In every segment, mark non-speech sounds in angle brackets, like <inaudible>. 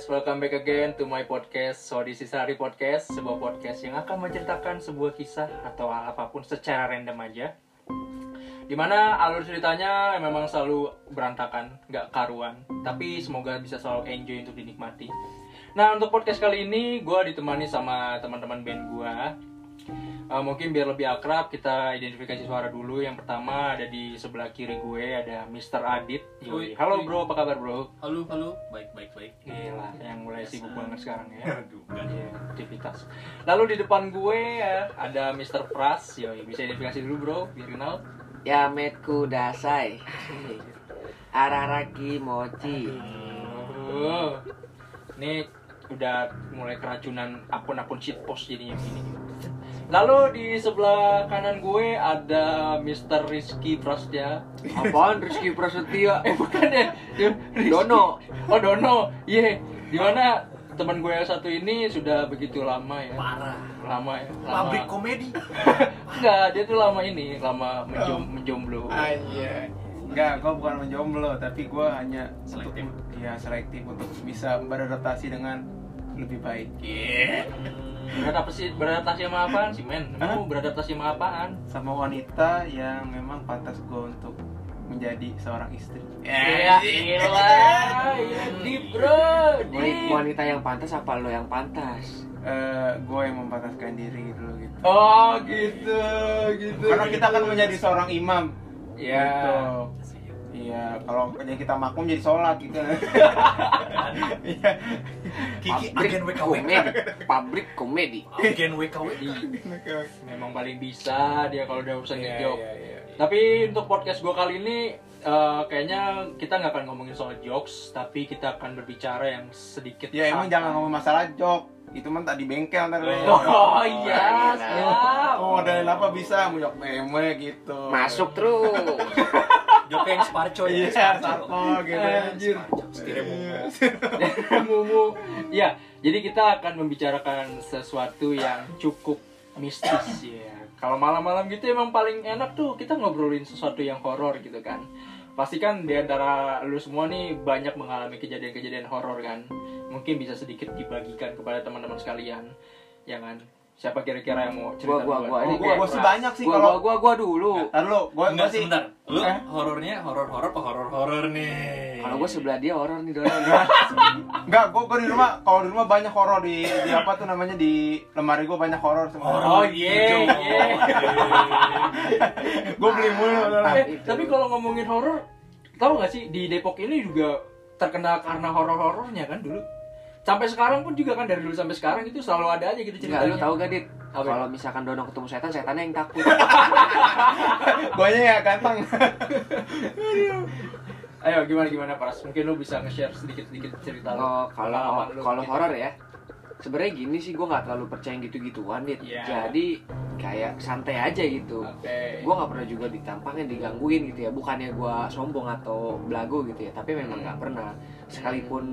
guys, welcome back again to my podcast So this is Hari Podcast Sebuah podcast yang akan menceritakan sebuah kisah atau apa pun secara random aja. Di mana alur ceritanya memang selalu berantakan, nggak karuan Tapi semoga bisa selalu enjoy untuk dinikmati. Nah untuk podcast kali ini gue ditemani sama teman-teman band gue Uh, mungkin biar lebih akrab kita identifikasi suara dulu. Yang pertama ada di sebelah kiri gue ada Mr. Adit. Yoi. Halo bro, apa kabar bro? Halo, halo. Baik, baik, baik. Gila, yang mulai sibuk banget sekarang ya. <laughs> Aduh. Iya, aktivitas. Lalu di depan gue ya, ada Mr. Pras. Yoi, bisa identifikasi dulu bro, biar kenal. Yametku dasai Araraki mochi Oh, ini udah mulai keracunan akun-akun shitpost jadinya gini. Lalu di sebelah kanan gue ada Mr. Rizky Prasetya. Apaan Rizky Prasetya Eh bukan ya, Dia- Rizky. Dono. Oh Dono, iya. Di mana teman gue yang satu ini sudah begitu lama ya. Parah. Lama ya. Lama. Pabrik komedi. <laughs> Enggak, dia tuh lama ini, lama menjom, menjomblo. Iya. Enggak, gue bukan menjomblo, tapi gue hanya Selektif. untuk ya selektif untuk bisa beradaptasi dengan lebih baik. Iya. Beradaptasi, beradaptasi sama apaan sih men? Kamu beradaptasi sama apaan? Sama wanita yang memang pantas gue untuk menjadi seorang istri. Ya gila, ya deep bro, Wanita, deep. wanita yang pantas apa lo yang pantas? Eh, gue yang mempantaskan diri gitu loh gitu. Oh gitu, gitu. Karena kita akan menjadi seorang imam. Ya. Gitu. Iya, kalau kerja kita makmum jadi sholat gitu. Iya. Kiki Pabrik agen WKW. komedi Pabrik komedi Agen WKW. Memang paling bisa dia kalau udah urusan Iya, joke. iya, iya. Tapi untuk podcast gue kali ini eh, kayaknya kita nggak akan ngomongin soal jokes, tapi kita akan berbicara yang sedikit. Ya emang jangan ngomong masalah jok. Itu mah tak di bengkel ntar. Oh iya, siap. Oh, dari apa bisa jok BMW gitu. Masuk terus <laughs> Jok yang Sparco ya. Iya, Sarko gitu. Anjir. Setirnya Iya. Mumu. Ya, jadi kita akan membicarakan sesuatu yang cukup mistis ya. Kalau malam-malam gitu emang paling enak tuh kita ngobrolin sesuatu yang horor gitu kan. Pasti kan di antara lu semua nih banyak mengalami kejadian-kejadian horor kan. Mungkin bisa sedikit dibagikan kepada teman-teman sekalian. Ya kan? Siapa kira-kira yang mau cerita Gua, gua, gua. Oh, Ini Gua, kayak gua sih banyak sih Gua, kalau gua, gua, gua dulu Ntar lu, gua, Enggak, gua sih sebentar. Lu Eh? horornya horor-horor apa horor-horor nih? Kalau gua sebelah dia horor nih Dono <laughs> Enggak, gua, gua di rumah kalau di rumah banyak horor di di apa tuh namanya di lemari gua banyak horor semua. Oh iya, iya. <laughs> Gua beli mulu. Eh, tapi kalau ngomongin horor, tahu nggak sih di Depok ini juga terkenal karena horor-horornya kan dulu. Sampai sekarang pun juga kan dari dulu sampai sekarang itu selalu ada aja gitu Enggak, ceritanya. lu tahu gak Dit? Kalau misalkan Dono ketemu setan, setannya yang takut Guanya ya ganteng. Ayo gimana gimana Pras? Mungkin lu bisa nge-share sedikit-sedikit cerita lu. Oh, kalau lu kalau horor ya. Sebenarnya gini sih gue nggak terlalu percaya yang gitu-gituan dit. Iya. Jadi kayak santai aja gitu. Oke. Gue nggak pernah juga ditampangin digangguin gitu ya. Bukannya gue sombong atau belagu gitu ya. Tapi memang nggak pernah. Sekalipun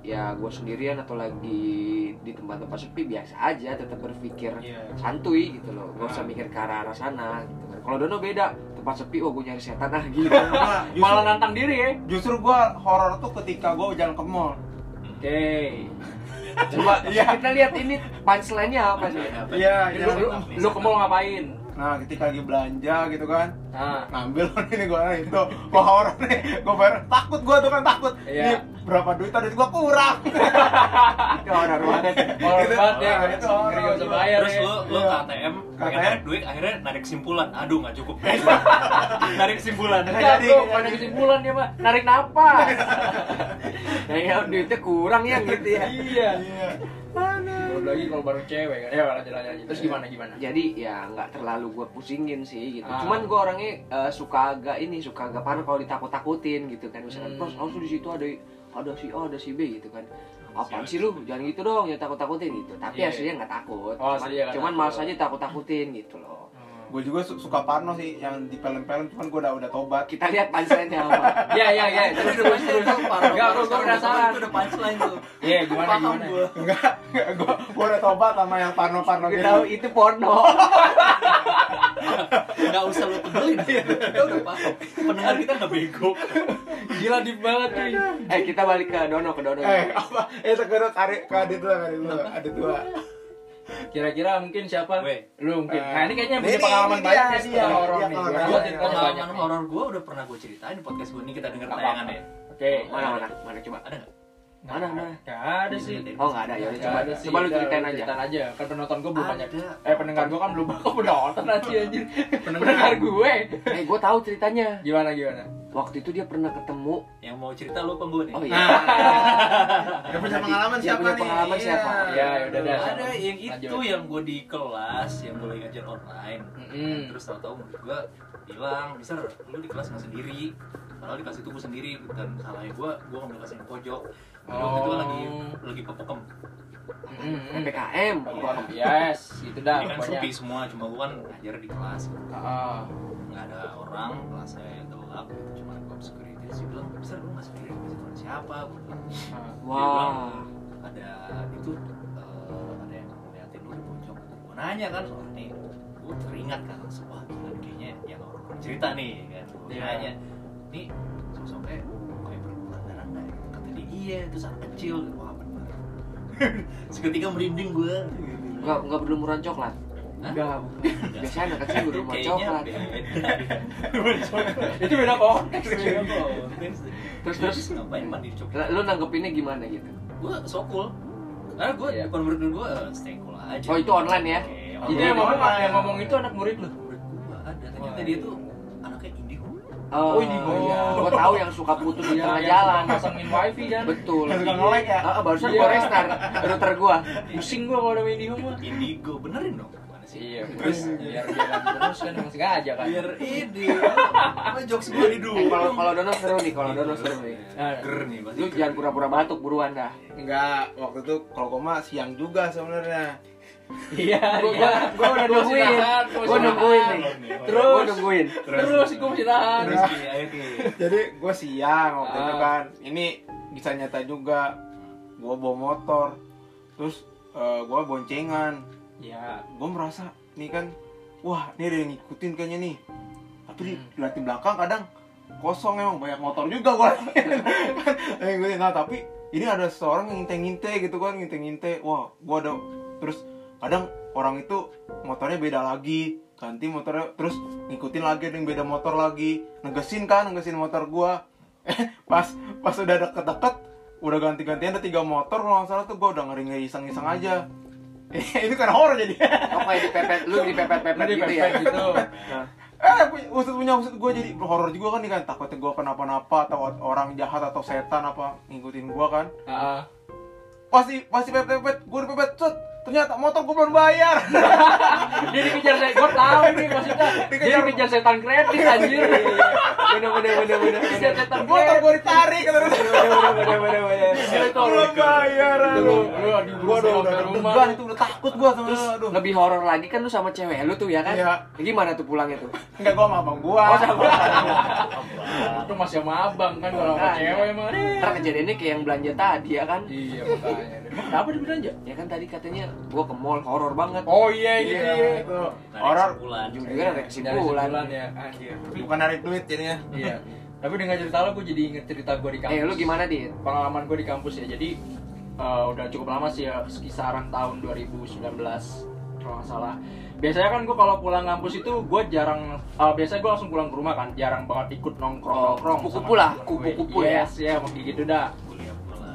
ya gue sendirian atau lagi di tempat-tempat sepi biasa aja. Tetap berpikir Iya. santuy gitu loh. Gak usah Ah. mikir ke arah arah sana. Gitu kan. Kalau Dono beda. Tempat sepi, oh gue nyari setan ah gitu. Nah, <laughs> Malah justru, nantang diri ya. justru gua horor tuh ketika gua jalan ke mall. Oke. <laughs> Coba Iya. kita lihat ini punchline-nya apa sih? Iya, Lu, lu, lu ke mall ngapain? Nah, ketika lagi belanja gitu kan, Nah, ngambil <laughs> ini gua nah, itu gua horor nih, gua bayar takut gua tuh kan takut. Iya. Ini berapa duit tadi gua kurang. <laughs> Itu horor banget. horor Itu- banget ya. itu horor. Usah bayar Terus ya. lu lu Iya. ke ATM, narik duit, akhirnya narik kesimpulan. Aduh, nggak cukup. narik kesimpulan. <laughs> Nggak jadi, jadi. kesimpulan dia mah narik napas. Kayaknya duitnya kurang ya gitu ya. iya. Lagi kalau baru cewek kan. Ya lanjut lanjut. lanjut. Terus gimana gimana? Jadi ya nggak terlalu gue pusingin sih gitu. Ah. Cuman gue orangnya eh, suka agak ini, suka agak parno kalau ditakut-takutin gitu kan. Misalkan, Hmm. terus oh di situ ada ada si A, ada si B gitu kan. Apaan sih lu? Jangan gitu dong, jangan takut-takutin gitu. Tapi Iya. aslinya nggak takut. Oh, cuman cuman takut. malas aja takut-takutin gitu loh. Gue juga su- suka parno sih yang di film-film, cuman gue udah udah tobat. Kita lihat punchline-nya apa. <laughs> Iya iya iya. Terus terus terus. Enggak, gua gua penasaran. Itu udah punchline tuh. Iya, gimana Paham gimana? gua. Enggak, gue gue udah tobat sama yang parno-parno Gue gitu. tahu itu porno. <laughs> Nggak usah lu tebelin. Kita udah paham. Pendengar kita nggak bego. Gila deep banget cuy. Eh kita balik ke Dono ke Dono. Eh, apa? Eh, sekarang tarik ke adik tua, adik tua, adik tua. Kira-kira mungkin siapa? Gue. Lu mungkin. Eh, Nah, ini kayaknya punya pengalaman ini banyak dia, dia, seputar horor nih. Gua Pengalaman horor gue udah pernah gue ceritain di podcast gue ini kita denger Apa? tayangan ya. Oke. Mana mana mana coba. Ada nggak? Mana mana. Gak ada sih. Oh nggak ada ya coba. ada sih. Coba lu ceritain aja. Ceritain aja. Kan penonton gue belum Ada. banyak. Eh pendengar gue kan belum kok udah nonton aja anjir. Pendengar gue. Eh gue tahu ceritanya. Gimana gimana? Waktu itu dia pernah ketemu. Yang mau cerita lu gue nih? Oh iya. Dia punya pengalaman siapa punya nih? pengalaman Iya. siapa? Ya, udah dah. Ada yang itu yang gue di kelas yang gue lagi ngajar online. Terus tahu-tahu murid gue bilang, bisa lu di kelas nggak sendiri. Padahal di kelas itu gue sendiri dan salahnya gue, gue ngambil kelas yang pojok. Jadi waktu itu Oh. lagi lagi pepokem. Mm-mm. PPKM. Yes, itu dah. Ini kan sepi semua, cuma gue kan ngajar di kelas. Ah. nggak ada orang kelasnya gelap gitu cuma gue security terus dia bilang bisa lu nggak masih sama siapa gue bilang. Wah. ada itu eh, ada yang ngeliatin lu di pojok gue nanya kan soalnya gue teringat kan langsung wah gila kayaknya yang orang cerita nih kan gue Iya. nanya nih sosoknya iya terus anak kecil wah bener <laughs> seketika merinding gue Enggak enggak berlumuran coklat. Hah? Enggak. Biasanya anak kecil berlumuran Kayaknya <laughs> coklat. Itu beda konteks. Kok. Terus terus ngapain mandi di coklat? lu nanggepinnya gimana gitu? gue so cool karena gue Iya. bukan murid gue stay cool aja Oh, itu online ya? Itu yang ngomong yang ngomong itu anak murid lu. murid gue ada ternyata dia tuh indigo Oh, ini gua. iya. Gua tahu yang suka putus di Iya, tengah jalan. pasangin wifi kan. Betul. Yang suka nge-lag ya? Ah, barusan Iya. gua restart router gua. Pusing gua kalau udah main di rumah. indigo benerin dong Iya, terus biar jalan terus kan emang sengaja kan. biar ini apa jokes gue di dulu Eh, kalau kalau Dono seru nih, kalau Dono seru nih. Nah, ger nih pasti Lu jangan pura-pura batuk buruan dah. Enggak, waktu itu kalau gue mah siang juga sebenarnya. Iya, Gua iya. gua, gua udah Gua nungguin. gua Gua nungguin nih. Terus. Gua nungguin. Terus gua masih tahan. terus. Jadi gue siang waktu itu Ah. kan. Ini bisa nyata juga. Gue bawa motor, terus gue boncengan. Ya. Gue merasa nih kan, wah ini ada yang ngikutin kayaknya nih. Tapi di, Hmm. belakang kadang kosong emang banyak motor juga gue. <laughs> ngikutin. Nah tapi ini ada seorang yang nginte-nginte gitu kan, nginte-nginte. Wah, gue ada terus kadang orang itu motornya beda lagi ganti motornya terus ngikutin lagi ada yang beda motor lagi. Negesin kan negesin motor gua. <laughs> Eh pas pas udah deket-deket udah ganti-gantian ada tiga motor kalau nggak salah tuh gua udah ngeri ngeri iseng-iseng aja. <laughs> Ini kan horor jadi. Oh, kayak dipepet, lu dipepet-pepet gitu ya. dipepet gitu. Nah, <laughs> eh usut punya usut gua jadi horor juga kan nih kan. Takutnya gua kenapa-napa atau orang jahat atau setan apa ngikutin gua kan. Heeh. pasti pasti pepet-pepet gua dipepet set ternyata motor gua belum bayar <laughs> Dia dikejar saya, gua tahu nih maksudnya. Dia Dikejar- dikejar setan kredit anjir. bener bener bener bener. Dikejar setan motor gua ditarik dia. Bener bener bener bener. Belum bayar lu, gua udah udah deg-degan itu udah takut gua sama Terus aduh lebih horor lagi kan lu sama cewek lu tuh ya kan? Iya. Gimana tuh pulangnya tuh? enggak gua sama abang gua Oh, sama. <laughs> Itu masih sama abang kan kalau sama cewek iya. Ntar kejadiannya kayak yang belanja tadi ya kan? Iya makanya. Emang kenapa dia belanja? Ya kan tadi katanya gua ke mall horor banget. Oh iya gitu iya ya. itu Narik horor. Ujung-ujungnya ada Dari kesimpulan. ya. Anjir. bukan narik duit jadinya Iya. Tapi dengan cerita lo gue jadi inget cerita gue di kampus. Eh lu gimana dit? Pengalaman gue di kampus ya. Jadi eh, udah cukup lama sih ya, sekisaran tahun 2019 kalau nggak salah. Biasanya kan gue kalau pulang kampus itu gue jarang, eh, biasanya gue langsung pulang ke rumah kan, jarang banget ikut nongkrong nongkrong. Oh, kupu-kupu lah, kupu-kupu ya. Yes, ya, kayak gitu dah.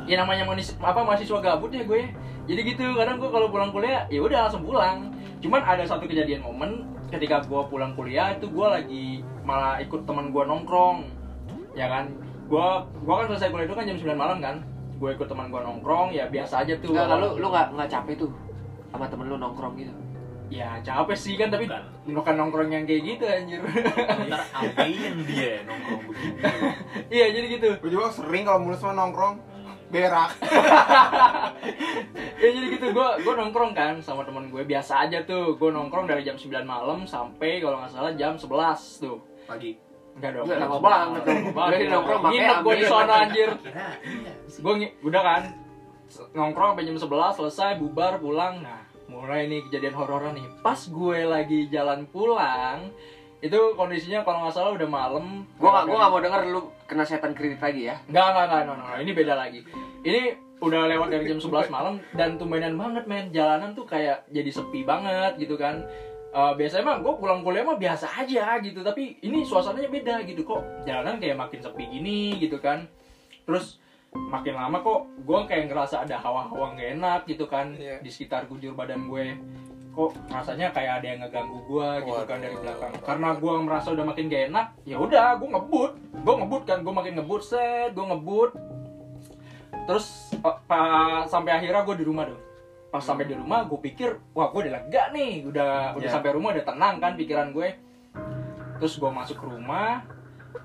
Ya namanya manis, apa mahasiswa gabut ya gue. Jadi gitu, kadang gue kalau pulang kuliah ya udah langsung pulang. Cuman ada satu kejadian momen ketika gue pulang kuliah itu gue lagi malah ikut teman gue nongkrong, ya kan. Gue gue kan selesai kuliah itu kan jam 9 malam kan. Gue ikut teman gue nongkrong, ya biasa aja tuh. Enggak, lu lu nggak nggak capek tuh sama temen lu nongkrong gitu? Ya capek sih kan, tapi Bukan. bukan nongkrong yang kayak gitu anjir. ntar dia nongkrong begitu <laughs> Iya jadi gitu. gua juga sering kalau mulus mah nongkrong berak. <laughs> Ya jadi gitu gue gue nongkrong kan sama temen gue biasa aja tuh. Gue nongkrong dari jam 9 malam sampai kalau nggak salah jam 11 tuh. Pagi. Enggak dong Enggak, lama 11. banget dong. Nongkrong makanya nginep gue di sono anjir. Iya gue udah kan? Nongkrong sampai jam 11 selesai bubar pulang. Nah mulai nih kejadian hororan nih. Pas gue lagi jalan pulang itu kondisinya kalau nggak salah udah malam Gua gak, gua gak mau denger lu kena setan kredit lagi ya. Nggak, nggak, nggak, no, no, no. ini beda lagi. Ini udah lewat dari jam 11 <laughs> malam dan tumbenan banget men. Jalanan tuh kayak jadi sepi banget gitu kan. Eh, biasanya mah gue pulang kuliah mah biasa aja gitu, tapi ini suasananya beda gitu kok. Jalanan kayak makin sepi gini gitu kan. Terus makin lama kok gue kayak ngerasa ada hawa-hawa nggak enak gitu kan Iya. di sekitar kujur badan gue kok rasanya kayak ada yang ngeganggu gue gitu kan dari belakang. karena gue merasa udah makin gak enak ya udah gue ngebut. Gue ngebut kan gue makin ngebut set gue ngebut. Terus pa- sampai akhirnya gue di rumah dong. Pas sampai di rumah gue pikir wah gue udah lega nih. Udah udah Ya. sampai rumah udah tenang kan pikiran gue. Terus gue masuk ke rumah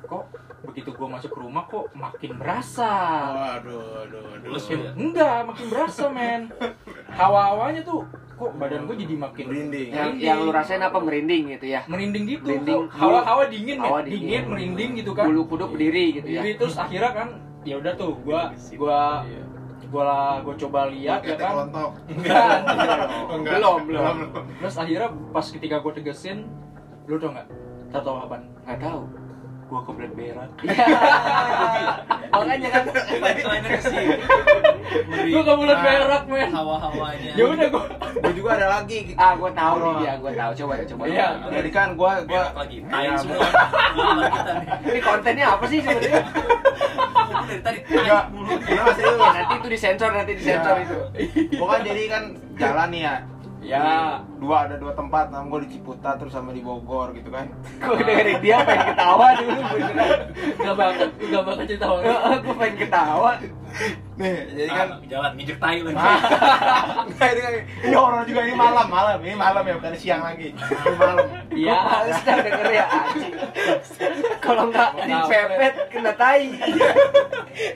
kok begitu gue masuk ke rumah kok makin berasa. Waduh, aduh, aduh. Terus Makin- enggak makin berasa men. <laughs> Hawa-hawanya tuh kok badan gue jadi makin Merinding. Yang, yang lu rasain apa merinding gitu ya? merinding gitu Merinding. hawa-hawa dingin men. Hawa dingin. dingin. merinding gitu kan Bulu kuduk berdiri gitu ya. jadi terus akhirnya kan ya udah tuh gua gua gua gua coba lihat ya kan. <laughs> Enggak. <laughs> Enggak. Belum, belum. terus akhirnya pas ketika gua tegesin lu tau nggak tau tau apaan Gak tahu. Gua kebelet berak <laughs> Makanya kan Tadi lainnya sih. gua kebelet Nah. berak men Hawa-hawanya. ya udah gua Gue juga ada lagi. ah gua tahu nih dia, gua tahu. Coba ya, coba. Iya. Jadi kan gua gua lagi. Tai Iya, semua. <laughs> Mama kita nih. Ini kontennya apa sih sebenarnya? Tadi tai Enggak. mulu. Nanti itu disensor, nanti disensor Iya. itu. Gua kan jadi kan jalan nih ya. Ya Dua ada dua tempat, nama gua di Ciputat terus sama di Bogor gitu kan. <laughs> Gua dengerin dia pengen ketawa dulu beneran. nggak banget nggak banget cerita orang Gua pengen ketawa. Nih, jadi kan Ah, jalan nginjek tai lagi. Enggak, <laughs> ini, kan- ini horor juga ini malam, malam. Ini malam ya, bukan siang lagi. Ini malam. iya dah denger ya <laughs> anjing. Kalau nggak dipepet kena tai.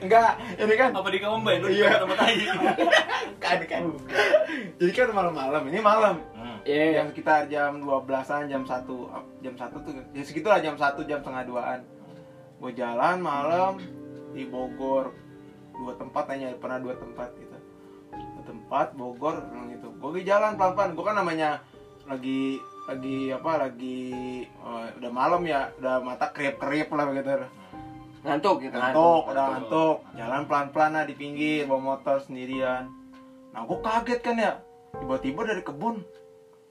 Enggak, ini kan Apa di combine lu Iya. sama tai. kan kan. Jadi kan malam-malam, ini malam. Hmm. iya Jam kita jam 12-an, jam 1 jam 1 tuh ya segitulah jam 1 jam setengah 2-an. Gue jalan malam di Bogor dua tempat hanya pernah dua tempat gitu. Dua tempat Bogor bilang gitu. Gue jalan pelan-pelan. Gue kan namanya lagi lagi apa lagi eh, udah malam ya udah mata kerip-kerip lah begitu Ngantuk gitu ngantuk udah ngantuk. jalan pelan-pelan lah di pinggir bawa motor sendirian nah gue kaget kan ya tiba-tiba dari kebun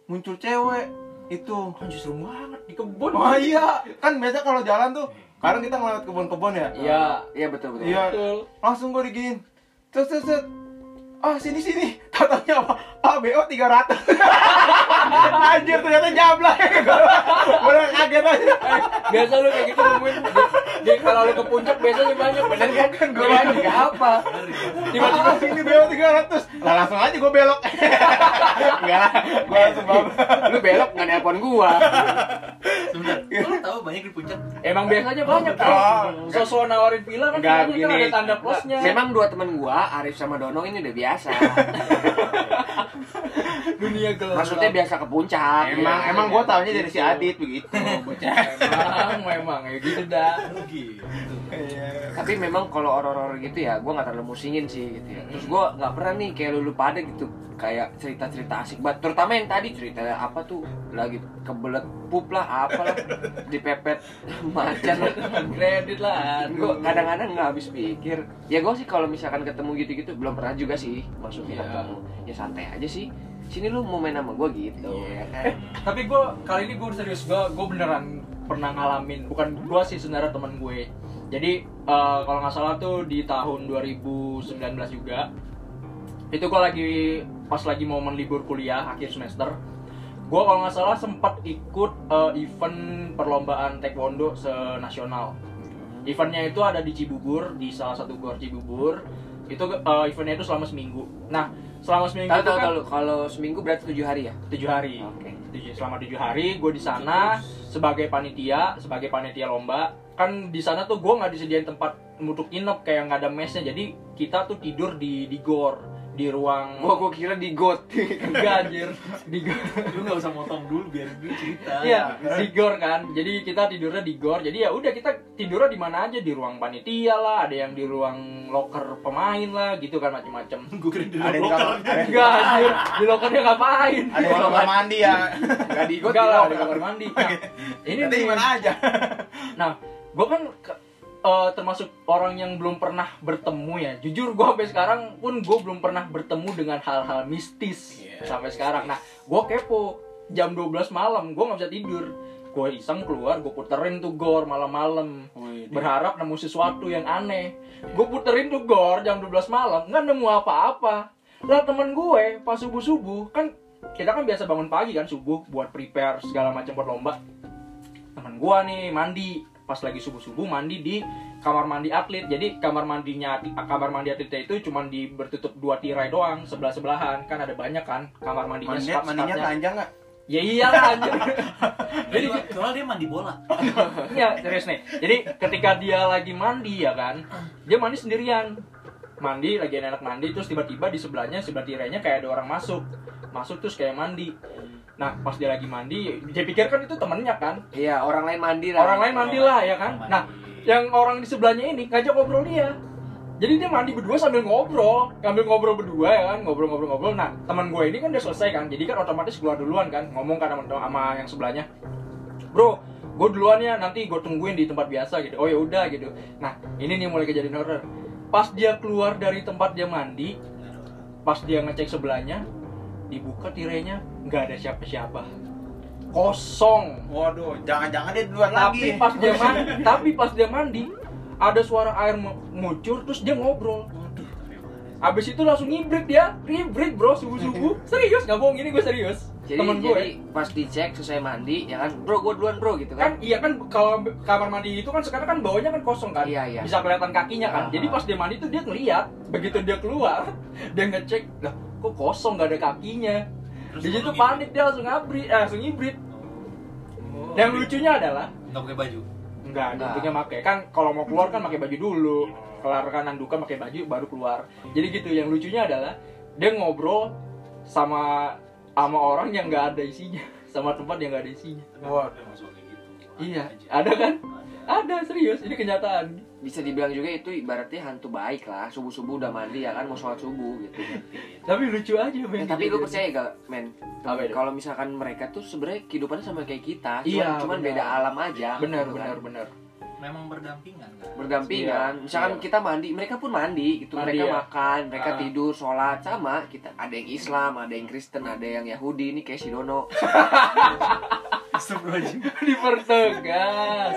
muncul cewek itu anjir serem banget di kebun oh iya kan biasa kalau jalan tuh kadang kita ngelewat kebun-kebun ya? Iya Iya betul betul. Iya. langsung gue diginiin. Set set set ah sini sini. Katanya apa? Ah BO 300 anjir ternyata nyablak. <laughs> Gue kaget aja. Biasa lu kayak gitu nemuin. Di, di- kalau lu ke puncak biasanya banyak bener kan? Kan gue Gua juga apa? tiba-tiba ah, sini BO 300 lah langsung aja gue belok. <laughs> Enggak lah gue langsung bablas Lu belok nggak nelpon gua. Sebentar. Lu tahu banyak di puncak. emang biasanya banyak Oh, kan sosok nawarin villa kan Enggak kan gini. ada tanda plusnya Memang dua teman gua, Arif sama Dono ini udah biasa. <laughs> dunia gelap Maksudnya biasa ke puncak. emang Iya. emang gue taunya dari si Adit begitu bocah memang memang ya gitu dah gitu. Tapi memang kalau horor-horor gitu ya, gua nggak terlalu musingin sih gitu ya. Terus gua nggak pernah nih kayak lulu pada gitu kayak cerita-cerita asik banget. Terutama yang tadi cerita apa tuh lagi kebelet pup lah, apalah dipepet macan kredit lah gue kadang-kadang nggak habis pikir ya gue sih kalau misalkan ketemu gitu-gitu belum pernah juga sih maksudnya Iya. ketemu ya santai aja sih sini lu mau main sama gue gitu. Ya kan. Eh, tapi gue kali ini gue serius gue gue beneran pernah ngalamin bukan gue sih sebenarnya teman gue. Jadi eh, kalau nggak salah tuh di tahun 2019 juga itu gue lagi pas lagi momen libur kuliah akhir semester gue kalau nggak salah sempat ikut eh, event perlombaan taekwondo senasional. Eventnya itu ada di Cibubur di salah satu gor Cibubur. Itu eh, eventnya itu selama seminggu. Nah selama seminggu tahu tahu kan? tahu. Kalau seminggu berarti tujuh hari ya? Tujuh hari. Oke. Tujuh- selama tujuh hari gue di sana sebagai panitia sebagai panitia lomba. Kan di sana tuh gue nggak disediain tempat untuk inap kayak nggak ada mesnya. Jadi kita tuh tidur di di gor di ruang <laughs> Gua gua kira di got. <laughs> enggak anjir di gor lu nggak usah motong dulu biar gue cerita Iya, di gor kan. Jadi kita tidurnya di gor. Jadi ya udah kita tidurnya di mana aja di ruang panitia lah, ada yang di ruang loker pemain lah, gitu kan macem-macem. <laughs> gue kira di Ada di ada- Enggak anjir, di lokernya ngapain? Ada yang kamar mandi ya. Enggak di got. Enggak lah, di kamar mandi. Nah, ini di mana aja. Nah, gue kan eh, termasuk orang yang belum pernah bertemu ya. Jujur gue sampai sekarang pun gue belum pernah bertemu dengan hal-hal mistis Iya, sampai sekarang. Nah, gue kepo jam 12 malam, gue nggak bisa tidur. Gue iseng keluar, gue puterin tuh gor malam-malam. Berharap nemu sesuatu yang aneh. Gue puterin tuh gor jam 12 malam, nggak nemu apa-apa. Lah temen gue pas subuh-subuh, kan kita kan biasa bangun pagi kan subuh buat prepare segala macam buat lomba teman gua nih mandi pas lagi subuh subuh mandi di kamar mandi atlet. Jadi kamar mandinya kamar mandi atletnya itu cuma di bertutup dua tirai doang sebelah sebelahan kan ada banyak kan kamar mandinya Mandinya, sekat mandinya telanjang nggak? ya iyalah <laughs> anjir Jadi soalnya dia mandi bola. <laughs> Iya serius nih. Jadi ketika dia lagi mandi ya kan dia mandi sendirian. Mandi lagi enak mandi terus tiba-tiba di sebelahnya sebelah tirainya kayak ada orang masuk. Masuk terus kayak mandi nah pas dia lagi mandi dia pikir kan itu temennya kan? Iya, orang lain mandi lah. orang lain mandi lah ya kan? Nah yang orang di sebelahnya ini ngajak ngobrol dia. Jadi dia mandi berdua sambil ngobrol sambil ngobrol berdua ya kan? Ngobrol-ngobrol-ngobrol nah teman gue ini kan udah selesai kan? Jadi kan otomatis keluar duluan kan? Ngomong kan sama, sama yang sebelahnya. Bro gue duluan ya nanti gue tungguin di tempat biasa gitu. Oh ya udah gitu. Nah ini nih mulai kejadian horror pas dia keluar dari tempat dia mandi pas dia ngecek sebelahnya dibuka tirainya nggak ada siapa-siapa. Kosong. Waduh, jangan-jangan dia duluan tapi lagi. pas dia <laughs> mandi tapi pas dia mandi ada suara air mu- ngucur terus dia ngobrol. Abis itu langsung ngibrit dia. Ngibrit bro subuh subuh <laughs> serius nggak bohong ini gue serius. Jadi, temen gue jadi pas dicek selesai mandi ya kan, bro gue duluan bro gitu kan. Kan. iya kan kalau kamar mandi itu kan sekarang kan bawahnya kan kosong kan. Iya, iya. bisa kelihatan kakinya kan. Ah. jadi pas dia mandi tuh dia ngeliat begitu dia keluar dia ngecek lah kok kosong gak ada kakinya Terus di situ panik dia langsung ngabri eh, langsung ngibrit Oh, yang lucunya adalah nggak pakai baju. Enggak, Enggak. untungnya pakai. Kan kalau mau keluar kan pakai baju dulu. Kelar kan nandukan pakai baju baru keluar. Jadi gitu. Yang lucunya adalah dia ngobrol sama sama orang yang nggak ada isinya, <laughs> sama tempat yang nggak ada isinya. Masuk kayak gitu. Iya, ada kan? Ada. Ada serius, ini kenyataan. Bisa dibilang juga itu ibaratnya hantu baik lah. Subuh-subuh udah mandi ya kan mau sholat subuh gitu. Tapi lucu aja, men. Ya, tapi lu percaya gak, men? Itu? Kalau misalkan mereka tuh sebenarnya kehidupannya sama kayak kita, cuman, Iya, cuman benar. beda alam aja. Benar, gitu kan. benar, benar. Memang berdampingan kan. Berdampingan. Iya, Misalkan iya. kita mandi, mereka pun mandi gitu. Mandi, mereka ya. makan, mereka Ah. tidur, sholat sama kita. Ada yang Islam, ada yang Kristen, ada yang Yahudi. Ini kayak si Dono. Astagfirullahaladzim. <laughs> Dipertegas.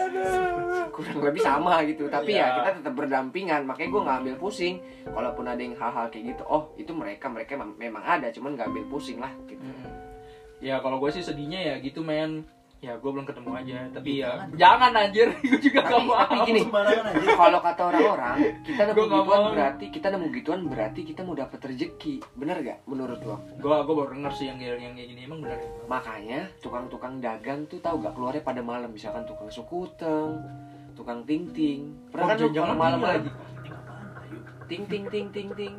Kurang lebih sama gitu tapi ya Iya. kita tetap berdampingan makanya gue nggak ambil pusing kalaupun ada yang hal-hal kayak gitu oh itu mereka mereka mem- memang ada cuman nggak ambil pusing lah gitu Mm. Ya kalau gue sih sedihnya ya gitu, men. Ya gue belum ketemu aja, tapi ya Jangan. jangan anjir, <laughs> gue juga Tapi- gak mau. tapi gini. Kalau kata orang-orang kita nemu gituan berarti kita nemu gituan berarti kita mau dapat rezeki bener gak menurut lo Gue gue baru denger sih yang yang kayak gini emang benar. ya? makanya tukang-tukang dagang tuh tahu gak keluarnya pada malam misalkan tukang sukuteng tukang ting ting pernah kan kalau malam lagi. ting ting ting ting ting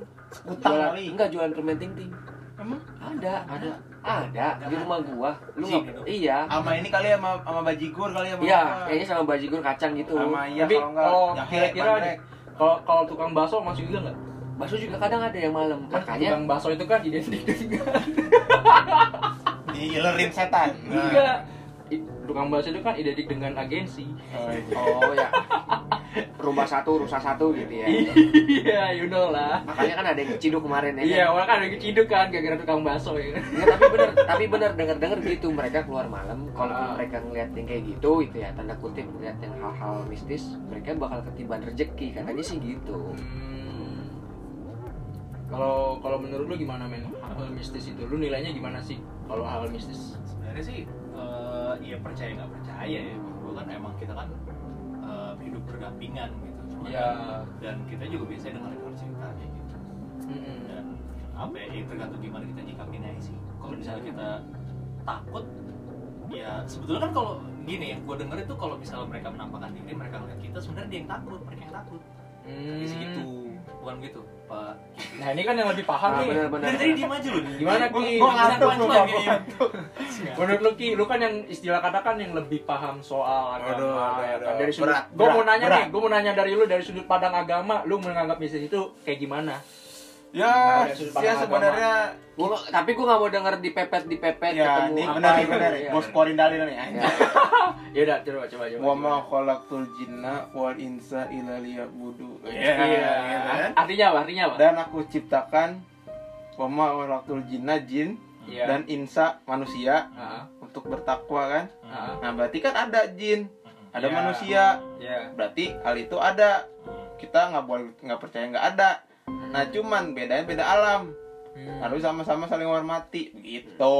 Utang jualan kali. enggak jualan permen ting ting Emang? ada ada ada di rumah gua lu nggak iya Sama ini kali ya, sama, sama bajigur kali ya. sama iya kayaknya sama bajigur kacang gitu Sama iya Tapi kalau enggak. kalau kira-kira. Kalau kalau tukang bakso masuk juga nggak? bakso juga kadang ada yang malam Kan makanya tukang bakso itu kan identik dengan Diilerin setan. Nah. enggak. Tukang bakso itu kan identik dengan agensi. Oh, iya. oh ya <laughs> rumah satu rusak satu gitu ya Iya, you know lah. makanya kan ada yang ciduk kemarin ya Iya, kan? orang kan ada keciduk kan gara-gara tukang bakso ya. Nggak, tapi bener tapi bener denger denger gitu mereka keluar malam kalau Ah. mereka ngeliat yang kayak gitu itu ya tanda kutip ngeliat yang hal-hal mistis mereka bakal ketiban rezeki katanya sih gitu Hmm. Kalau kalau menurut lu gimana men? Hal mistis itu lu nilainya gimana sih kalau hal mistis? sebenarnya sih ya percaya nggak percaya ya gue kan emang kita kan eh, hidup berdampingan gitu Cuma Iya. kan- dan kita juga biasanya dengar dengar cerita kayak gitu Mm-mm. dan apa ya ya tergantung gimana kita nyikapin aja sih kalau misalnya kita takut ya sebetulnya kan kalau gini yang gue denger itu kalau misalnya mereka menampakkan diri mereka ngeliat kita sebenarnya dia yang takut mereka yang takut Hmm. Jadi segitu bukan begitu pak Nah ini kan yang lebih paham Nah, nih. benar-benar. dari tadi diem aja lu Gimana Ki? Bisa ngantuk, kayaknya. ngantuk. Menurut lu Ki, lu kan yang istilah katakan yang lebih paham soal agama. Aduh, aduh, ya kan? aduh. Dari sudut, gue mau nanya berat. nih, gue mau nanya dari lu dari sudut pandang agama, lu menganggap bisnis itu kayak gimana? Ya, Nah, ya pandang sebenarnya Gua, tapi gue nggak mau denger dipepet dipepet ya ketemu ini apa benar gitu. benar. Iya. Gue scorein dalil nih. Ya. anjing. <laughs> Ya udah, coba coba coba. Wa ma khalaqtul jinna wal insa illa liya'budu. Iya. gitu kan. Artinya apa? Artinya apa? Dan aku ciptakan wa ma khalaqtul jinna jin Iya. dan insa manusia Heeh. untuk bertakwa kan. Heeh. Nah, berarti kan ada jin, ada Iya. manusia. Iya. Berarti hal itu ada. Kita nggak boleh nggak percaya nggak ada. Nah, cuman bedanya beda alam. Hmm. Harus sama-sama saling menghormati begitu.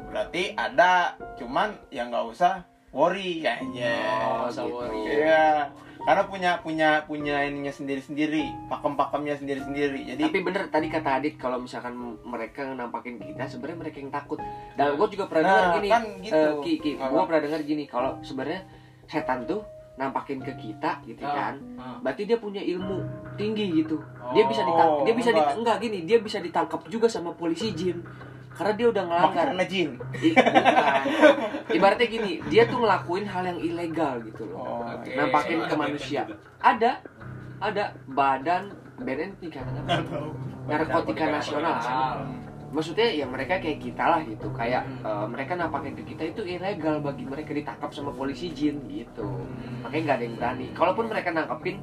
Berarti ada, cuman ya nggak usah worry ya Oh, gitu. sorry. Iya. Karena punya punya punya ininya sendiri-sendiri, pakem-pakemnya sendiri-sendiri. Jadi Tapi bener tadi kata Adit kalau misalkan mereka nampakin kita sebenarnya mereka yang takut. Dan gue juga pernah Nah, dengar gini, kan gitu. eh, Ki, Ki, gue pernah dengar gini kalau sebenarnya setan tuh nampakin ke kita gitu Ah, kan. ah. Berarti dia punya ilmu tinggi gitu. Dia bisa ditangkap, Oh, dia bisa enggak. dit- enggak gini, dia bisa ditangkap juga sama polisi jin. Karena dia udah ngelanggar. karena jin. I- bukan. Ibaratnya gini, dia tuh ngelakuin hal yang ilegal gitu loh. Oh, Oke. Nampakin ke Ada manusia. juga. Ada, ada badan BNN kan apa? Narkotika Nasional kan. Maksudnya ya mereka kayak kita lah gitu, kayak Hmm. eh, mereka nampakin ke kita itu ilegal bagi mereka ditangkap sama polisi jin gitu. Hmm. Makanya nggak ada yang berani. Kalaupun mereka nangkepin,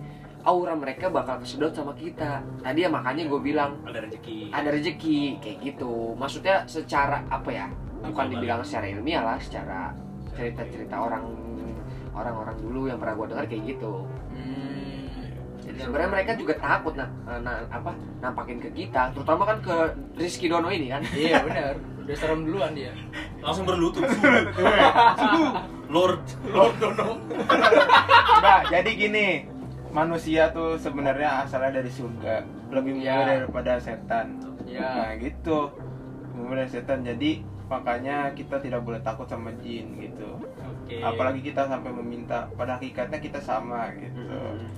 aura mereka bakal kesedot sama kita. Tadi ya makanya gue bilang ada rezeki ada rezeki kayak gitu. Maksudnya secara apa ya? Bukan dibilang secara ilmiah lah, secara cerita-cerita orang orang-orang dulu yang pernah gue dengar kayak gitu. Sebenarnya mereka juga takut nah, nah apa nampakin ke kita, terutama kan ke Rizky Dono ini kan. Iya benar. Udah serem duluan dia. langsung berlutut. <laughs> Lord Lord Dono Mbak, jadi gini, manusia tuh sebenarnya asalnya dari surga, lebih mulia Ya. daripada setan. Ya. Nah, gitu. Mulia dari setan. Jadi makanya kita tidak boleh takut sama jin gitu. Oke. Apalagi kita sampai meminta pada hakikatnya kita sama gitu.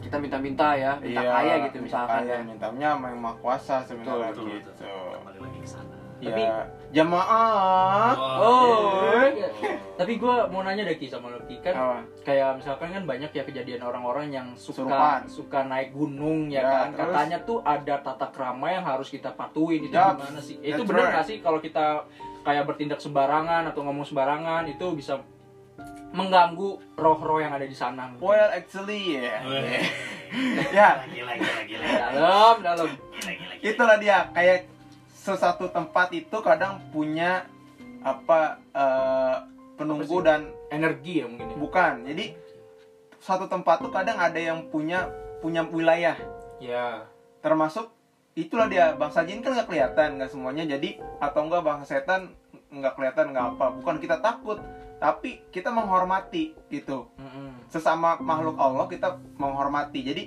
Kita minta-minta ya, minta Iya, kaya gitu minta misalkan kaya, ya. mintanya sama yang maha kuasa sebenarnya betul gitu. betul kembali lagi ke sana Ya, Tapi- jamaah. Oh, Eh. iya. tapi gue mau nanya deh Ki sama lo Ki kan Apa? kayak misalkan kan banyak ya kejadian orang-orang yang suka Surupan. suka naik gunung ya, Ya, kan terus? katanya tuh ada tata krama yang harus kita patuhin itu Ya, gimana sih itu that's benar right. nggak sih kalau kita kayak bertindak sembarangan atau ngomong sembarangan itu bisa mengganggu roh-roh yang ada di sana Well, actually ya. Weh. ya, gila gila gila dalam dalam. Gila gila gila. itulah dia kayak sesuatu tempat itu kadang punya apa eh, penunggu Apa dan energi ya mungkin ya. bukan jadi suatu tempat tuh kadang ada yang punya punya wilayah. Ya. Termasuk itulah dia bangsa jin kan nggak kelihatan nggak semuanya. Jadi atau enggak bangsa setan nggak kelihatan nggak apa. Bukan kita takut tapi kita menghormati gitu. Mm-mm. sesama makhluk Allah kita menghormati. Jadi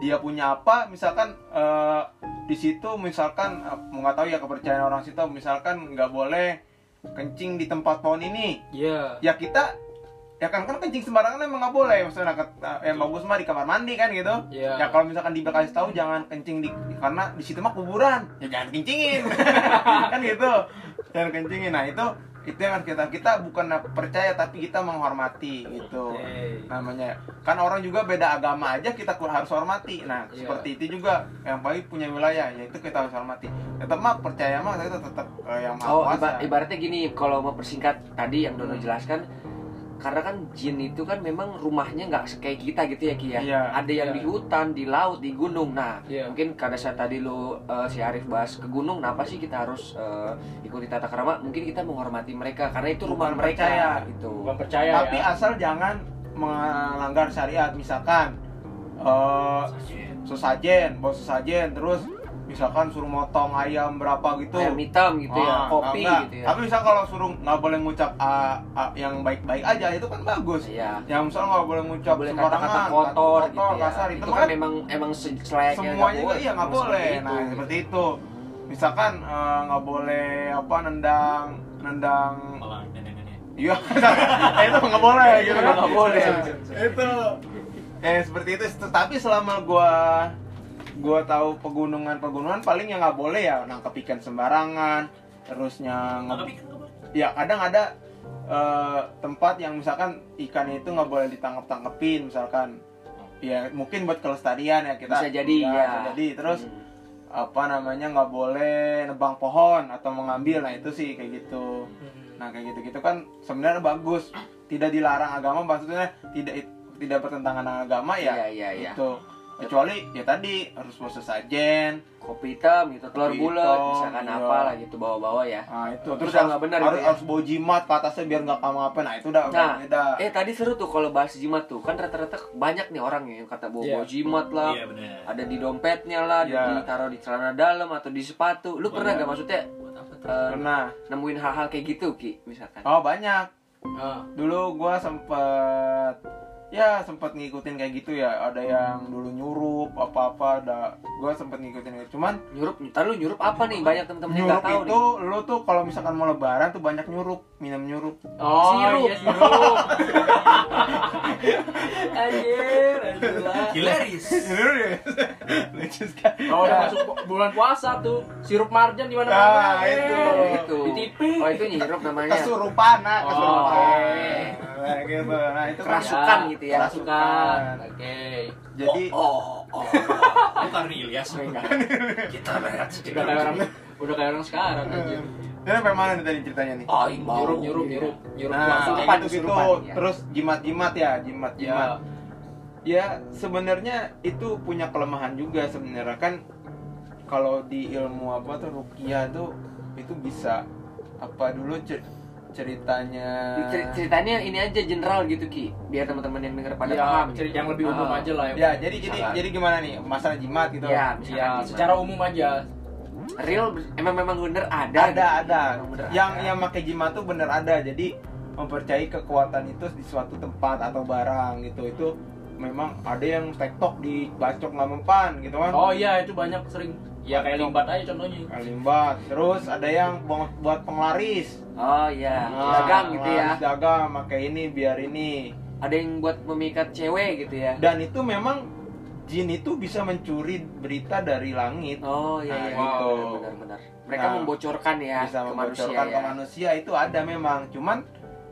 dia punya apa misalkan eh, di situ misalkan eh, mau nggak tahu ya kepercayaan orang situ misalkan nggak boleh kencing di tempat pohon ini. Ya ya kita ya kan kan kencing sembarangan emang nggak boleh. Maksudnya ket- yang bagus mah di kamar mandi kan gitu. Ya ya kalau misalkan dikasih tahu jangan kencing di karena di situ mah kuburan. Ya jangan kencingin. <laughs> Kan gitu. Jangan kencingin. Nah itu itu yang harus kita kita bukan percaya tapi kita menghormati gitu Oke. namanya kan orang juga beda agama aja kita harus hormati nah Iya. seperti itu juga yang baik punya wilayah yaitu kita harus hormati tetap mah percaya mah kita tetap eh, yang maha Oh, kuasa iba- ibaratnya gini, kalau mau persingkat tadi yang Dono Hmm. jelaskan, karena kan jin itu kan memang rumahnya nggak kayak kita gitu ya Ki ya. Iya, Ada yang iya. di hutan, di laut, di gunung. Nah, Iya. mungkin karena saat tadi lu eh, si Arif bahas ke gunung, kenapa sih kita harus eh, ikuti tata krama? Mungkin kita menghormati mereka karena itu rumah Bukan mereka percaya. gitu. bukan percaya tapi ya asal jangan melanggar syariat misalkan eh Sajen. sesajen bawa sesajen terus misalkan suruh motong ayam berapa gitu Ayam hitam gitu ya, Ah, kopi enggak. gitu ya. tapi misal kalau suruh nggak boleh ngucap ah, ah, yang baik-baik aja itu kan bagus Iya. yang misal nggak boleh ngucap boleh kata-kata kotor, gitu ya. kasar itu, itu mah kan memang emang se- selayaknya semuanya boleh. iya nggak boleh seperti nah itu. seperti itu misalkan eh, nggak boleh apa nendang nendang Iya, <laughs> itu nggak boleh gitu kan? Nggak boleh. itu, eh seperti itu. Tapi selama gua gua tahu pegunungan pegunungan paling yang nggak boleh ya nangkep ikan sembarangan terusnya Nggak ikan nggak boleh. ya kadang ada eh, tempat yang misalkan ikan itu nggak boleh ditangkap tangkepin misalkan ya mungkin buat kelestarian ya kita. Bisa jadi, ya. bisa jadi. Terus Hmm. apa namanya nggak boleh nebang pohon atau mengambil. Nah itu sih kayak gitu. Nah kayak gitu gitu kan sebenarnya bagus. Tidak dilarang agama maksudnya tidak tidak bertentangan dengan agama ya. Iya, iya, iya. itu kecuali ya tadi harus puasa sajen. Kopi hitam gitu telur bulat misalkan iya. apa lah gitu bawa-bawa ya. Nah itu. Terus harus, nggak benar harus, itu ya? harus bawa jimat ke atasnya biar nggak kamu apa nah itu udah udah Nah, beda. eh tadi seru tuh kalau bahas jimat tuh. Kan rata-rata banyak nih orang yang kata bawa bawa Iya. jimat lah. Iya benar. ada di dompetnya lah Iya. ditaruh di celana dalam atau di sepatu. Lu pernah Iya. gak maksudnya eh, pernah. nemuin hal-hal kayak gitu ki misalkan? Oh banyak. Ah, dulu gua sempet ya sempet ngikutin kayak gitu ya ada yang dulu nyurup apa apa ada gua sempet ngikutin itu cuman nyurup ntar lu nyurup apa nih banyak temen-temen yang nyurup gak tahu itu lu tuh kalau misalkan mau lebaran tuh banyak nyurup minum nyurup Oh, Sirup. iya sirup. nih <laughs> anjir lah Hilaris. lucu sekali Kalau udah masuk bulan puasa tuh, sirup marjan di Ah, mana-mana. itu. oh itu Di TV. oh itu nyirup namanya kesurupan nah Oh, kesurupan oke. Gitu nah itu kan Kerasukan gitu ya. Kerasukan. Oke. jadi oh oh Bukan Ilyas. Kita lihat Udah kayak orang udah kayak orang sekarang aja. ini sampai mana nih tadi ceritanya nih oh Nyurup, nyurup, nyurup, nyurup Nah, kayak gitu gitu. ya. Terus jimat-jimat ya, jimat-jimat. Ya. Ya, sebenarnya itu punya kelemahan juga sebenarnya kan kalau di ilmu apa tuh rukiah tuh itu bisa apa dulu cer- ceritanya Cer- ceritanya ini aja general gitu ki biar teman-teman yang denger pada Ya, paham cerita yang lebih umum Ah. aja lah ya jadi jadi Misalkan. jadi gimana nih masalah jimat gitu ya Ya, secara umum aja. real emang memang bener ada ada gitu. ada bener yang ada. yang pakai jimat tuh bener ada jadi mempercayai kekuatan itu di suatu tempat atau barang gitu itu memang ada yang tektok di bacok nggak mempan gitu kan Oh iya, itu banyak sering. Ya kayak limbat aja contohnya. Kalimbat. Terus ada yang buat penglaris. oh iya Nah, dagang gitu ya Dagang, pakai ini biar ini. ada yang buat memikat cewek gitu ya Dan itu memang jin itu bisa mencuri berita dari langit. oh iya Nah, iya gitu. benar-benar mereka Nah, membocorkan ya bisa ke manusia membocorkan ya ke manusia itu ada memang. Cuman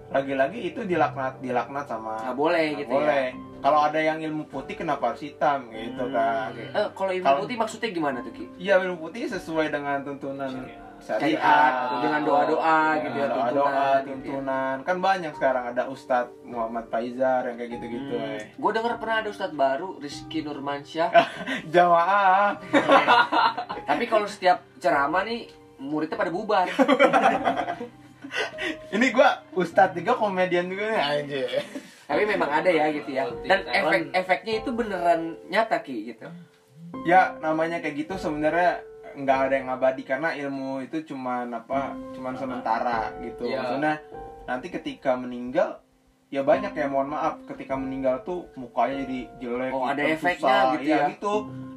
lagi-lagi itu dilaknat dilaknat sama nggak boleh nggak gitu boleh. ya Kalau ada yang ilmu putih kenapa harus hitam? Gitu Hmm, kan. eh kalau ilmu Kalau- putih maksudnya gimana tuh ki? Iya ilmu putih sesuai dengan tuntunan syariat. Syariat dengan doa-doa gitu ya doa doa tuntunan gitu ya. tuntunan. Kan banyak sekarang ada Ustadz Muhammad Faizar yang kayak gitu gitu eh. Gue denger pernah ada ustadz baru Rizky Nurmansyah. <laughs> Jamaah. <laughs> Tapi kalau setiap ceramah nih muridnya pada bubar. <laughs> Ini gua Ustadz juga komedian juga nih anjir tapi memang ada ya gitu ya dan efek efeknya itu beneran nyata ki gitu ya namanya kayak gitu sebenarnya nggak ada yang abadi karena ilmu itu cuman apa cuman sementara gitu Iya. maksudnya nanti ketika meninggal ya banyak ya mohon maaf ketika meninggal tuh mukanya jadi jelek Oh, ada hitam, efeknya susah. gitu Iya, ya. gitu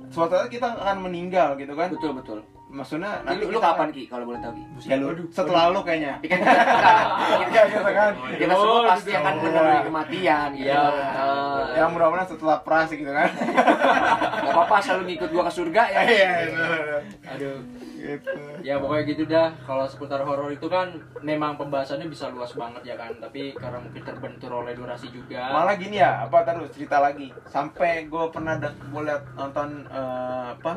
suatu saat kita akan meninggal gitu kan betul betul maksudnya Lu, lu kita kapan ki kalau boleh tahu ki ya lu setelah lu kayaknya kan kita, kita, Iya, gitu <laughs> kan kita semua pasti akan menemui kematian gitu. Iya. Eh, yang mudah-mudahan setelah pras gitu kan <laughs> Gak apa-apa selalu ngikut gua ke surga ya. iya. Aduh. gitu Ya pokoknya gitu dah. Kalau seputar horor itu kan memang pembahasannya bisa luas banget ya kan. Tapi karena mungkin terbentur oleh durasi juga. malah gini ya apa terus cerita lagi sampai gue pernah liat nonton eh, apa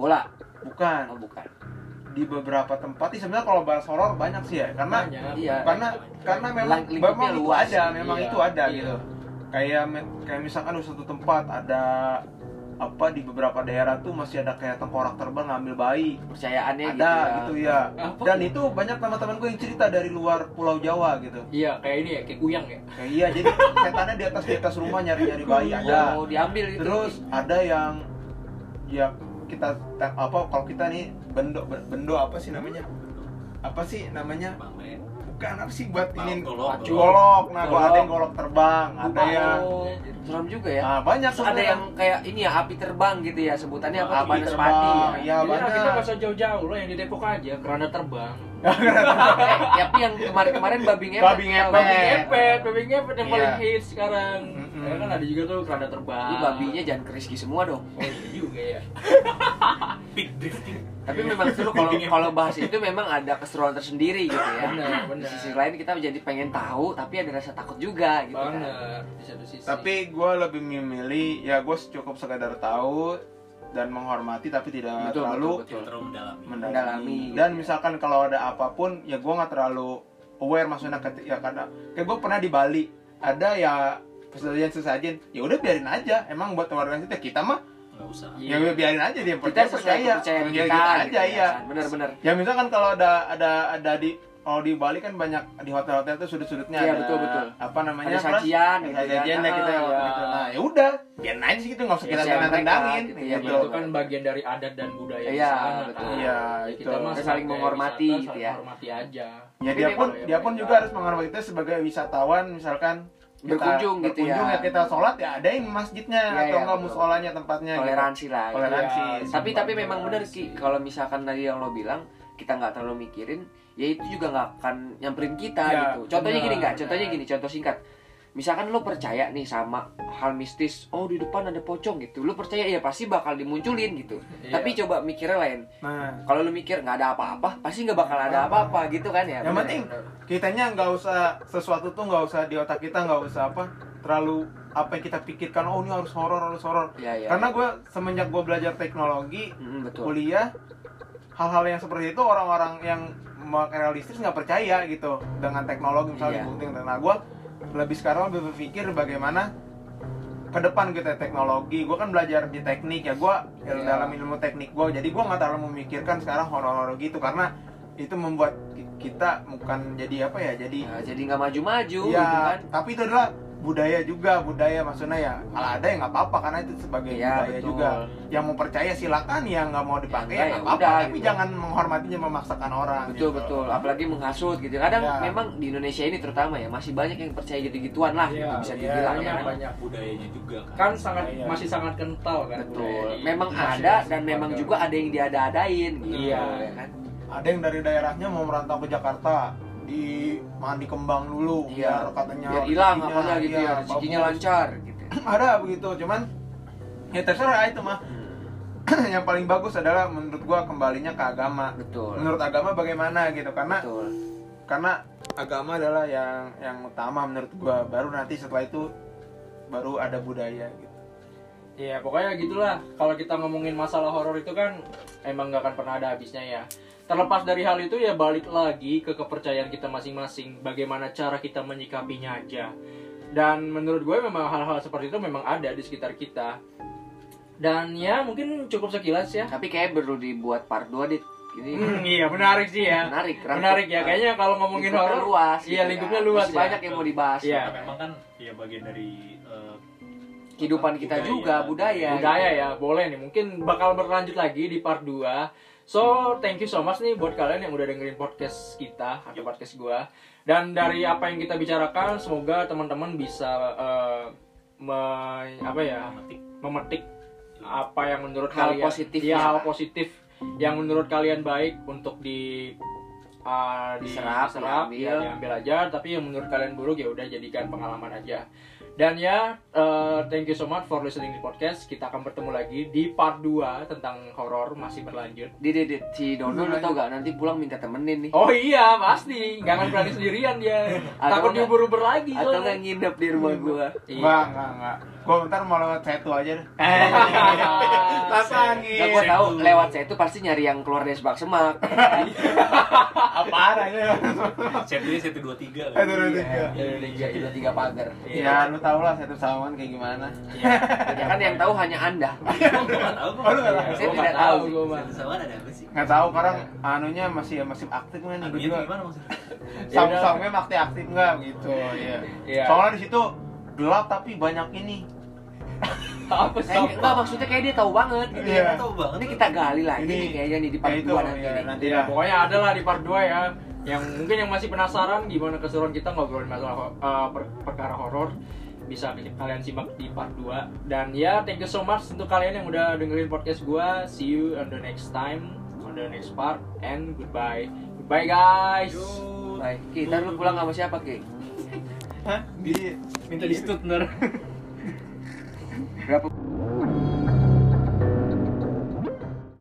Bola. Bukan Oh, bukan. di beberapa tempat sih sebenarnya kalau bahas horor banyak sih ya karena Banyak. Iya. karena karena memang memang itu luas. ada memang Iya, itu ada iya. gitu kayak kayak misalkan di suatu tempat ada apa di beberapa daerah tuh masih ada kayak tengkorak terbang ngambil bayi Percayaannya ada gitu ya. gitu ya Apa? dan itu banyak teman-teman gue yang cerita dari luar Pulau Jawa gitu Iya, kayak ini ya, kayak kuyang ya. kayak iya jadi setannya di atas di atas rumah nyari-nyari bayi ada Oh, diambil itu. terus ada yang ya kita apa kalau kita nih bendo bendo apa sih namanya apa sih namanya bukan apa sih buat ini Golok, nah Golok. ada yang golok terbang ada yang seram juga ya. nah, banyak Terus ada yang kayak ini ya api terbang gitu ya sebutannya apa? Api Api terbang, ya. iya. Jadi lah, kita banyak. nggak usah jauh-jauh loh yang di Depok aja, keranda terbang. <laughs> eh, tapi yang kemarin-kemarin babi ngepet. Babi ngepet. Babi ngepet, babi ngepet yang paling Iya. hits sekarang. Mm-mm. Ya kan ada juga tuh keranda terbang. Lu babinya jangan ke Rizky semua dong. Oh iya juga ya. <laughs> Peak drifting. Tapi memang seru kalau kalau bahas itu memang ada keseruan tersendiri gitu ya. Benar, Di benar. sisi lain kita jadi pengen tahu tapi ada rasa takut juga gitu kan. Benar di satu sisi. tapi gue lebih memilih ya gue cukup sekadar tahu dan menghormati tapi tidak Betul, terlalu betul, betul. Terlalu mendalami. mendalami. Mendalami, dan gitu ya. misalkan kalau ada apa pun ya gue nggak terlalu aware maksudnya ketika ya karena kayak gue pernah di Bali ada ya sesajen sesajen ya udah biarin aja emang buat warga kita kita mah Nggak usah. Iya. ya biarin aja dia Kita percaya sesuai percaya kepercayaan Ya, kita, gitu gitu aja ya iya kan. Bener-bener. ya misalkan kalau ada ada ada di kalau di Bali kan banyak di hotel-hotel tuh sudut-sudutnya Iya, ada betul, betul. apa namanya Ada sajian Ada gitu kan. sajian ya kita Ah, waktu iya. itu. nah ya udah biarin aja sih gitu nggak usah Ya, kita gitu ya, Ya, gitu itu kan bagian dari adat dan budaya Iya, sana, betul. kan. Iya, Ya, itu. kita mah Kita saling menghormati wisata, gitu ya. menghormati aja. Ya dia pun dia pun juga harus menghormati kita sebagai wisatawan misalkan kita Berkunjung gitu berkunjung ya. kita sholat ya adain masjidnya Iya, atau iya, enggak musolanya tempatnya gitu. Toleransi lah. gitu. Toleransi. Iya. Tapi tapi memang benar Ki kalau misalkan tadi yang lo bilang kita nggak terlalu mikirin, ya itu juga nggak akan nyamperin kita Ya, gitu. Contohnya benar, gini nggak? Contohnya gini, contoh singkat. Misalkan lo percaya nih sama hal mistis, oh di depan ada pocong gitu, lo percaya ya pasti bakal dimunculin gitu. Iya. Tapi coba mikirnya lain. Nah, Kalau lo mikir nggak ada apa-apa, pasti nggak bakal ada apa-apa gitu kan ya. yang penting ya? kitanya nggak usah sesuatu tuh nggak usah di otak kita nggak usah apa terlalu apa yang kita pikirkan oh ini harus horor harus horor Iya, iya. karena gue semenjak gue belajar teknologi Mm, betul. kuliah hal-hal yang seperti itu orang-orang yang realistis nggak percaya gitu dengan teknologi misalnya Iya. dibuktiin nah gue lebih sekarang lebih berpikir bagaimana ke depan gitu ya teknologi gue kan belajar di teknik ya gue Iya. dalam ilmu teknik gue jadi gue nggak terlalu memikirkan sekarang horor-horor gitu karena itu membuat ki- kita bukan jadi apa ya jadi Nah, jadi nggak maju-maju ya gitu kan. tapi itu adalah budaya juga budaya maksudnya ya kalau ada ya nggak apa-apa karena itu sebagai Iya, budaya betul. juga yang mau percaya silakan yang nggak mau dipakai Ya, ya enggak, nggak ya apa-apa tapi gitu. jangan menghormatinya memaksakan orang betul gitu. betul apalagi menghasut gitu kadang Ya. memang di Indonesia ini terutama ya masih banyak yang percaya gitu-gituan lah Iya, gitu, bisa iya, dibilang banyak, ya kan? banyak. budayanya juga kan. Kan sangat Iya. masih sangat kental kan. betul budaya memang masing-masing ada dan memang juga ada yang diada-adain gitu Iya. ya kan ada yang dari daerahnya mau merantau ke Jakarta di mandi kembang dulu Iya. biar katanya biar hilang apanya gitu iya, ya rezekinya lancar gitu <clears throat> ada begitu cuman ya terserah itu mah. <clears throat> Yang paling bagus adalah menurut gua kembalinya ke agama. Betul. Menurut agama bagaimana gitu karena betul. karena agama adalah yang yang utama menurut gua. Baru nanti setelah itu baru ada budaya gitu. Iya pokoknya gitulah. Kalau kita ngomongin masalah horor itu kan emang nggak akan pernah ada habisnya ya. Terlepas dari hal itu ya balik lagi ke kepercayaan kita masing-masing. Bagaimana cara kita menyikapinya aja. Dan menurut gue memang hal-hal seperti itu memang ada di sekitar kita. Dan ya mungkin cukup sekilas ya. tapi kayak perlu dibuat part 2 dit ini Hmm, iya menarik sih ya. menarik rangkup. Menarik ya. Kayaknya kalau ngomongin horor luas Iya gitu lingkupnya kan. luas Masih ya. banyak yang mau dibahas Iya. Karena memang kan ya bagian dari eh, kehidupan kita Budaya, juga budaya budaya gitu. ya boleh nih mungkin bakal berlanjut lagi di part 2 so thank you so much nih buat kalian yang udah dengerin podcast kita atau podcast gua. Dan dari apa yang kita bicarakan semoga teman-teman bisa eh, me- apa ya? Memetik. Memetik apa yang menurut Hal kalian positif ya, ya. hal positif yang menurut kalian baik untuk di uh, di- Diserap, diserap, diambil. ya diambil aja. Tapi yang menurut kalian buruk ya udah jadikan pengalaman aja dan ya uh, thank you so much for listening di podcast. Kita akan bertemu lagi di part 2 tentang horor masih berlanjut. Dit, dit, dit, si Dono lu tau gak? Nanti pulang minta temenin nih. Oh iya pasti. Nggak akan berani sendirian dia. Atau takut diuber-uber lagi atau nggak nginep di rumah gua. Iya. enggak enggak enggak gua bentar mau lewat setu aja deh <laughs> Pasangin. Nah, gua tahu lewat saya itu pasti nyari yang keluar dari semak semak. <laughs> apaan aja set ini set dua tiga Satu, dua, tiga. Tiga, tiga, tiga pagar. ya lu tau lah setu sawan kayak gimana Ya kan yang tahu hanya anda. <laughs> Oh, lu nggak tahu? Saya Gua tidak tahu. gua mah. Set sama ada apa sih nggak tahu sekarang anunya masih masih aktif kan Anunya gue gimana maksudnya Ya Sam udah. samnya aktif aktif nggak gitu ya Iya. soalnya di situ gelap tapi banyak ini. Apa sih? Kayak enggak maksudnya kayak dia tahu banget. Gitu. Iya. Nggak tahu banget. Ini kita gali lagi Ini- nih kayaknya nih di ya part itu dua nanti ya, nanti lah. Pokoknya ada lah di part 2 ya. Yang mungkin yang masih penasaran gimana keseruan kita ngobrolin masalah uh, per- perkara horor bisa kalian simak di part 2 dan ya thank you so much untuk kalian yang udah dengerin podcast gua. See you on the next time on the next part and goodbye. Goodbye guys. Baik, kita lu pulang sama siapa, Ki? Hah? di Mentally stout na rin.